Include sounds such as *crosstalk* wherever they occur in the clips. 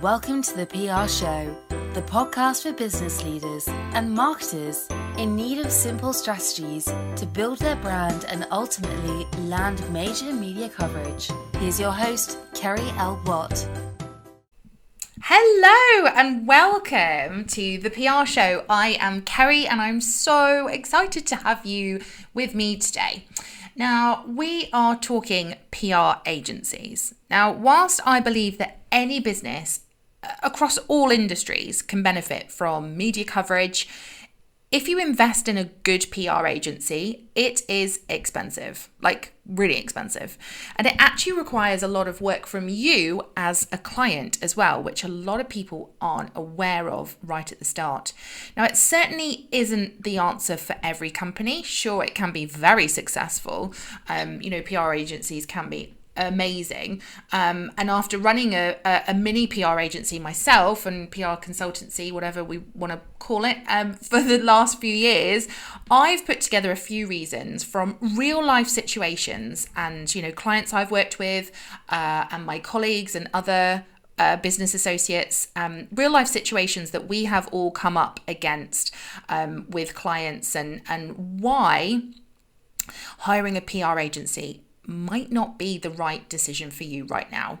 Welcome to the PR Show, the podcast for business leaders and marketers in need of simple strategies to build their brand and ultimately land major media coverage. Here's your host, Kerri L. Watt. Hello and welcome to the PR show. I am Kerri and I'm so excited to have you with me today. Now, we are talking PR agencies. Now, whilst I believe that any business uh, across all industries can benefit from media coverage, if you invest in a good PR agency, it is expensive, like really expensive. And it actually requires a lot of work from you as a client as well, which a lot of people aren't aware of right at the start. Now, it certainly isn't the answer for every company. Sure, it can be very successful. Um, you know, PR agencies can be amazing. Um, and after running a, a, a, mini PR agency myself and PR consultancy, whatever we want to call it, um, *laughs* for the last few years, I've put together a few reasons from real life situations and, you know, clients I've worked with uh, and my colleagues and other uh, business associates, um, real life situations that we have all come up against um, with clients and, and why hiring a PR agency might not be the right decision for you right now.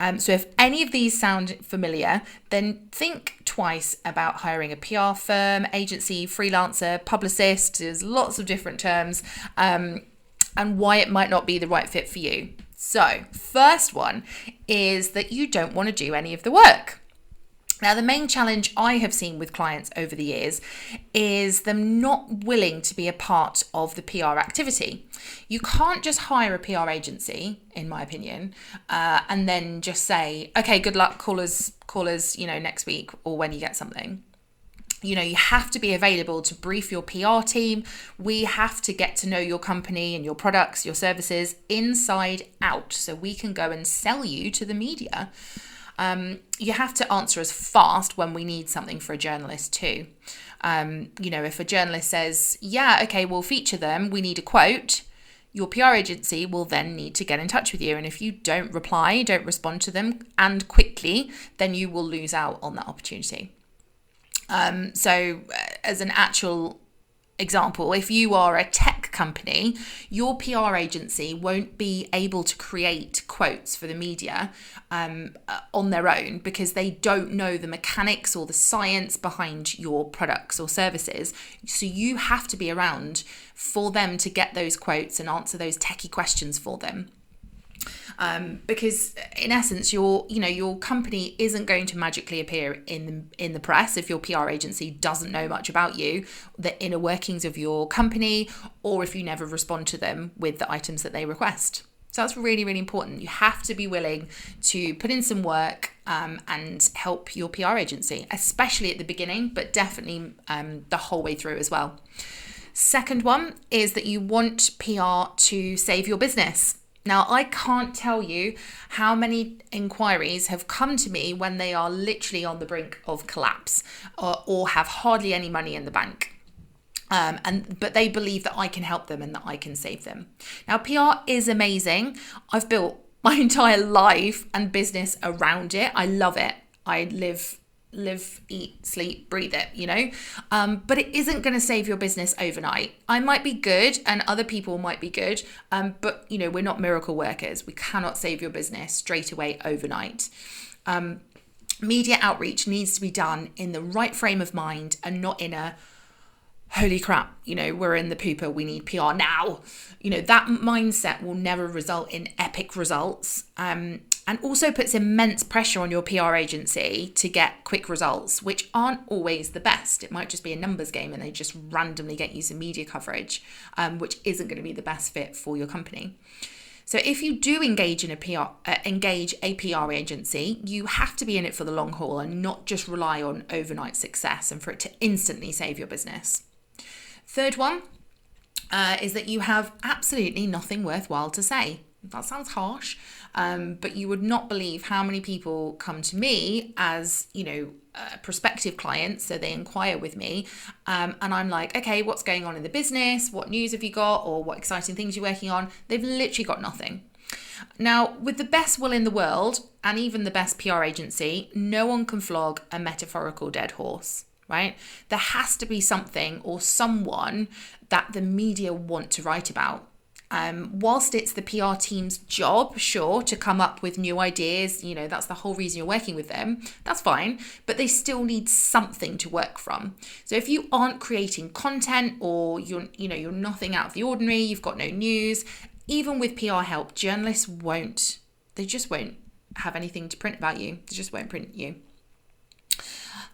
Um, so, if any of these sound familiar, then think twice about hiring a PR firm, agency, freelancer, publicist. There's lots of different terms, um, and why it might not be the right fit for you. So, first one is that you don't want to do any of the work. Now, the main challenge I have seen with clients over the years is them not willing to be a part of the PR activity. You can't just hire a PR agency, in my opinion, uh, and then just say, "Okay, good luck. Call us, call us, you know, next week or when you get something." You know, you have to be available to brief your PR team. We have to get to know your company and your products, your services inside out, so we can go and sell you to the media. Um, you have to answer as fast when we need something for a journalist too. Um, you know, if a journalist says, "Yeah, okay, we'll feature them. We need a quote," your PR agency will then need to get in touch with you. And if you don't reply, don't respond to them and quickly, then you will lose out on that opportunity. Um, so, uh, as an actual example, if you are a tech company, your PR agency won't be able to create quotes for the media um, uh, on their own because they don't know the mechanics or the science behind your products or services. So you have to be around for them to get those quotes and answer those techie questions for them um, because in essence your you know your company isn't going to magically appear in the, in the press if your PR agency doesn't know much about you the inner workings of your company or if you never respond to them with the items that they request so that's really, really important. You have to be willing to put in some work um, and help your PR agency, especially at the beginning, but definitely um, the whole way through as well. Second one is that you want PR to save your business. Now, I can't tell you how many inquiries have come to me when they are literally on the brink of collapse or, or have hardly any money in the bank. Um, and but they believe that I can help them and that I can save them. Now, PR is amazing. I've built *laughs* my entire life and business around it. I love it. I live live, eat, sleep, breathe it, you know? Um, but it isn't going to save your business overnight. I might be good and other people might be good, um, but, you know, we're not miracle workers. We cannot save your business straight away overnight. Um, media outreach needs to be done in the right frame of mind and not in a holy crap, you know, we're in the pooper, we need PR now. You know, that mindset will never result in epic results. Um, and also puts immense pressure on your PR agency to get quick results, which aren't always the best. It might just be a numbers game and they just randomly get you some media coverage, um, which isn't going to be the best fit for your company. So if you do engage in a PR, uh, engage a PR agency, you have to be in it for the long haul and not just rely on overnight success and for it to instantly save your business. Third one uh, is that you have absolutely nothing worthwhile to say. That sounds harsh, um, but you would not believe how many people come to me as, you know, uh, prospective clients. So they inquire with me. Um, and I'm like, okay, what's going on in the business? What news have you got? Or what exciting things you're working on? They've literally got nothing. Now, with the best will in the world and even the best PR agency, no one can flog a metaphorical dead horse, right? There has to be something or someone that the media want to write about. Um, whilst it's the PR team's job, sure, to come up with new ideas, you know, that's the whole reason you're working with them, that's fine, but they still need something to work from. So if you aren't creating content or you're, you know, you're nothing out of the ordinary, you've got no news, even with PR help, journalists won't, they just won't have anything to print about you. They just won't print you.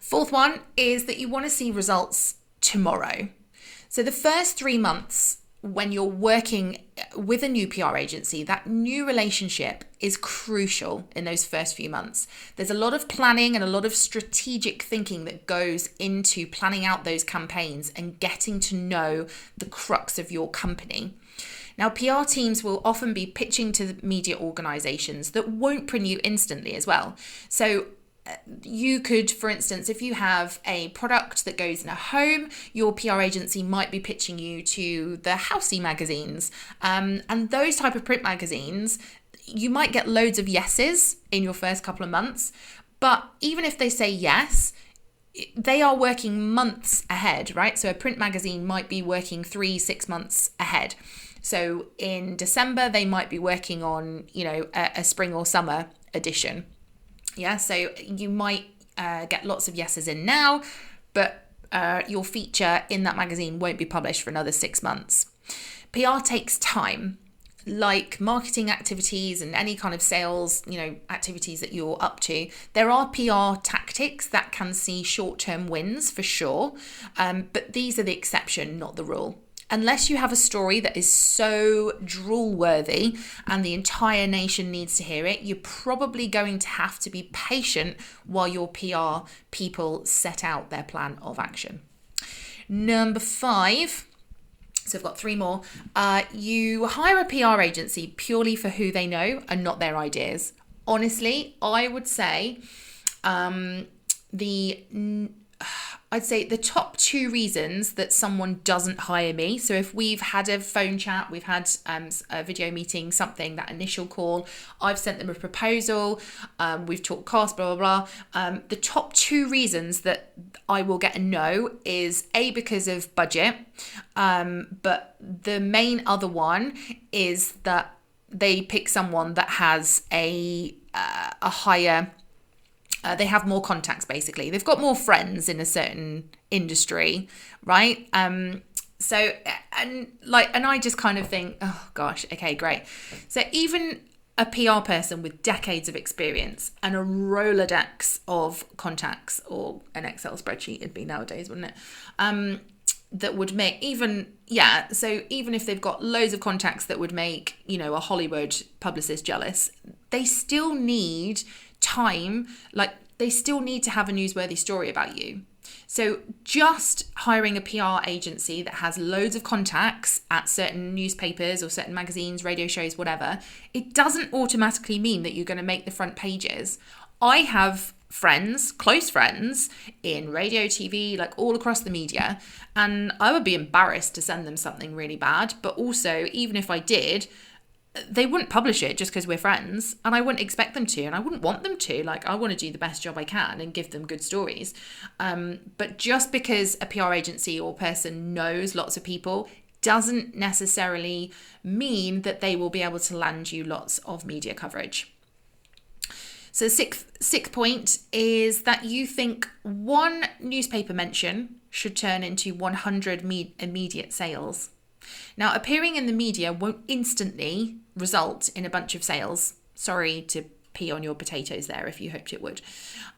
Fourth one is that you want to see results tomorrow. So the first three months when you're working with a new PR agency, that new relationship is crucial in those first few months. There's a lot of planning and a lot of strategic thinking that goes into planning out those campaigns and getting to know the crux of your company. Now, PR teams will often be pitching to media organizations that won't print you instantly as well. So, you could, for instance, if you have a product that goes in a home, your PR agency might be pitching you to the Housey magazines. Um, and those type of print magazines, you might get loads of yeses in your first couple of months. But even if they say yes, they are working months ahead, right? So a print magazine might be working three, six months ahead. So in December, they might be working on, you know, a, a spring or summer edition. Yeah, so you might uh, get lots of yeses in now, but uh, your feature in that magazine won't be published for another six months. PR takes time, like marketing activities and any kind of sales, you know, activities that you're up to. There are PR tactics that can see short-term wins for sure, um, but these are the exception, not the rule unless you have a story that is so drool worthy and the entire nation needs to hear it, you're probably going to have to be patient while your PR people set out their plan of action. Number five. So I've got three more. Uh, you hire a PR agency purely for who they know and not their ideas. Honestly, I would say um, the I'd say the top two reasons that someone doesn't hire me. So if we've had a phone chat, we've had um, a video meeting, something, that initial call, I've sent them a proposal, um, we've talked cost, blah, blah, blah. Um, the top two reasons that I will get a no is A, because of budget. Um, but the main other one is that they pick someone that has a, uh, a higher uh, they have more contacts basically. They've got more friends in a certain industry right? Um so and like and i just kind of think oh gosh okay great. So even a pr person with decades of experience and a rolodex of contacts or an excel spreadsheet it'd be nowadays wouldn't it? Um that would make even yeah so even if they've got loads of contacts that would make you know a hollywood publicist jealous they still need time, like they still need to have a newsworthy story about you. So, just hiring a PR agency that has loads of contacts at certain newspapers or certain magazines, radio shows, whatever, it doesn't automatically mean that you're going to make the front pages. I have friends, close friends in radio, TV, like all across the media, and I would be embarrassed to send them something really bad. But also, even if I did, they wouldn't publish it just because we're friends and i wouldn't expect them to and i wouldn't want them to. Like i want to do the best job i can and give them good stories. Um, but just because a pr agency or person knows lots of people doesn't necessarily mean that they will be able to land you lots of media coverage. So sixth sixth point is that you think one newspaper mention should turn into 100 me- immediate sales now, appearing in the media won't instantly result in a bunch of sales. Sorry to pee on your potatoes there if you hoped it would.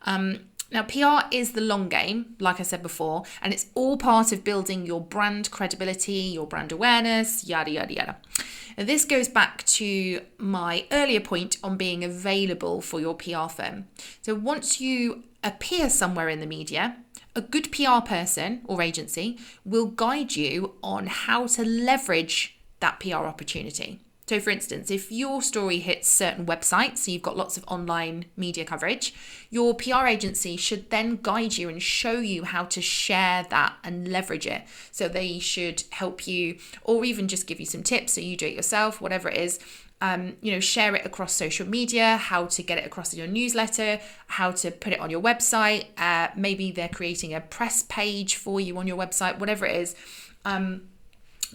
Um, now, PR is the long game, like I said before, and it's all part of building your brand credibility, your brand awareness, yada, yada, yada. And this goes back to my earlier point on being available for your PR firm. So, once you appear somewhere in the media, a good PR person or agency will guide you on how to leverage that PR opportunity. So, for instance, if your story hits certain websites, so you've got lots of online media coverage, your PR agency should then guide you and show you how to share that and leverage it. So, they should help you or even just give you some tips so you do it yourself, whatever it is. Um, you know, share it across social media, how to get it across in your newsletter, how to put it on your website. Uh, maybe they're creating a press page for you on your website, whatever it is. Um,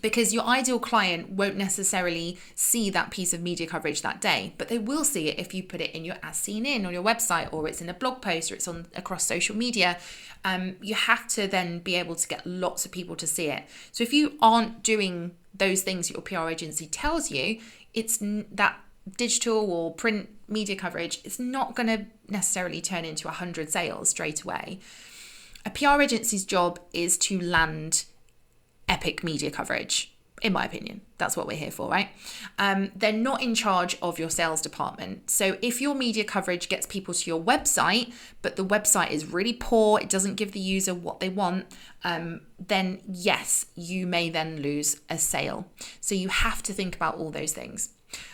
because your ideal client won't necessarily see that piece of media coverage that day, but they will see it if you put it in your as seen in on your website or it's in a blog post or it's on across social media. Um, you have to then be able to get lots of people to see it. So if you aren't doing those things your PR agency tells you, it's that digital or print media coverage it's not going to necessarily turn into 100 sales straight away. A PR agency's job is to land epic media coverage in my opinion. That's what we're here for, right? Um, they're not in charge of your sales department. So if your media coverage gets people to your website, but the website is really poor, it doesn't give the user what they want, um, then yes, you may then lose a sale. So you have to think about all those things.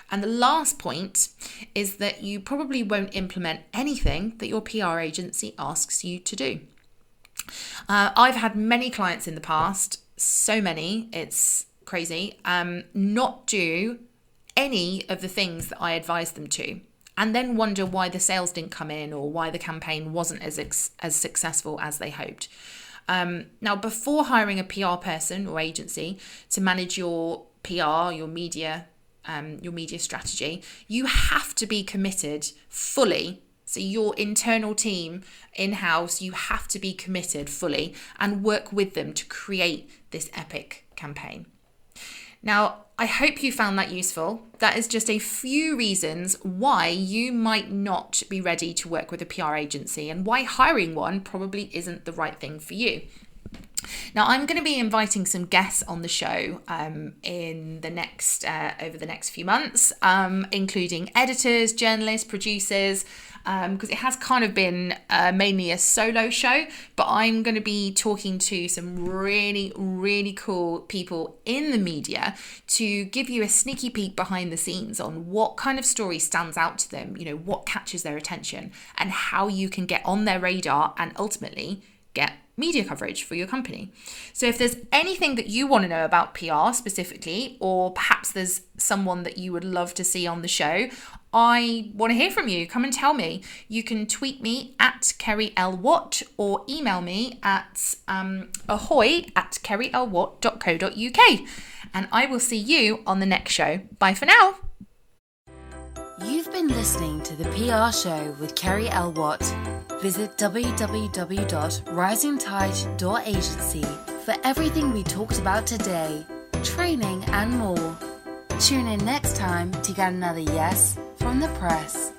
And the last point is that you probably won't implement anything that your PR agency asks you to do. Uh, I've had many clients in the past so many, it's crazy, um, not do any of the things that I advised them to. And then wonder why the sales didn't come in or why the campaign wasn't as ex- as successful as they hoped. Um, now, before hiring a PR person or agency to manage your PR, your media, um, your media strategy, you have to be committed fully so, your internal team in house, you have to be committed fully and work with them to create this epic campaign. Now, I hope you found that useful. That is just a few reasons why you might not be ready to work with a PR agency and why hiring one probably isn't the right thing for you. Now, I'm going to be inviting some guests on the show um, in the next uh, over the next few months, um, including editors, journalists, producers, because um, it has kind of been uh, mainly a solo show. But I'm going to be talking to some really, really cool people in the media to give you a sneaky peek behind the scenes on what kind of story stands out to them. You know, what catches their attention, and how you can get on their radar and ultimately get media coverage for your company. So if there's anything that you want to know about PR specifically, or perhaps there's someone that you would love to see on the show, I want to hear from you. Come and tell me. You can tweet me at Kerri L. Watt or email me at um, ahoy at kerrylwatt.co.uk. And I will see you on the next show. Bye for now. You've been listening to the PR show with Kerri L. Watt. Visit www.risingtide.agency for everything we talked about today, training, and more. Tune in next time to get another yes from the press.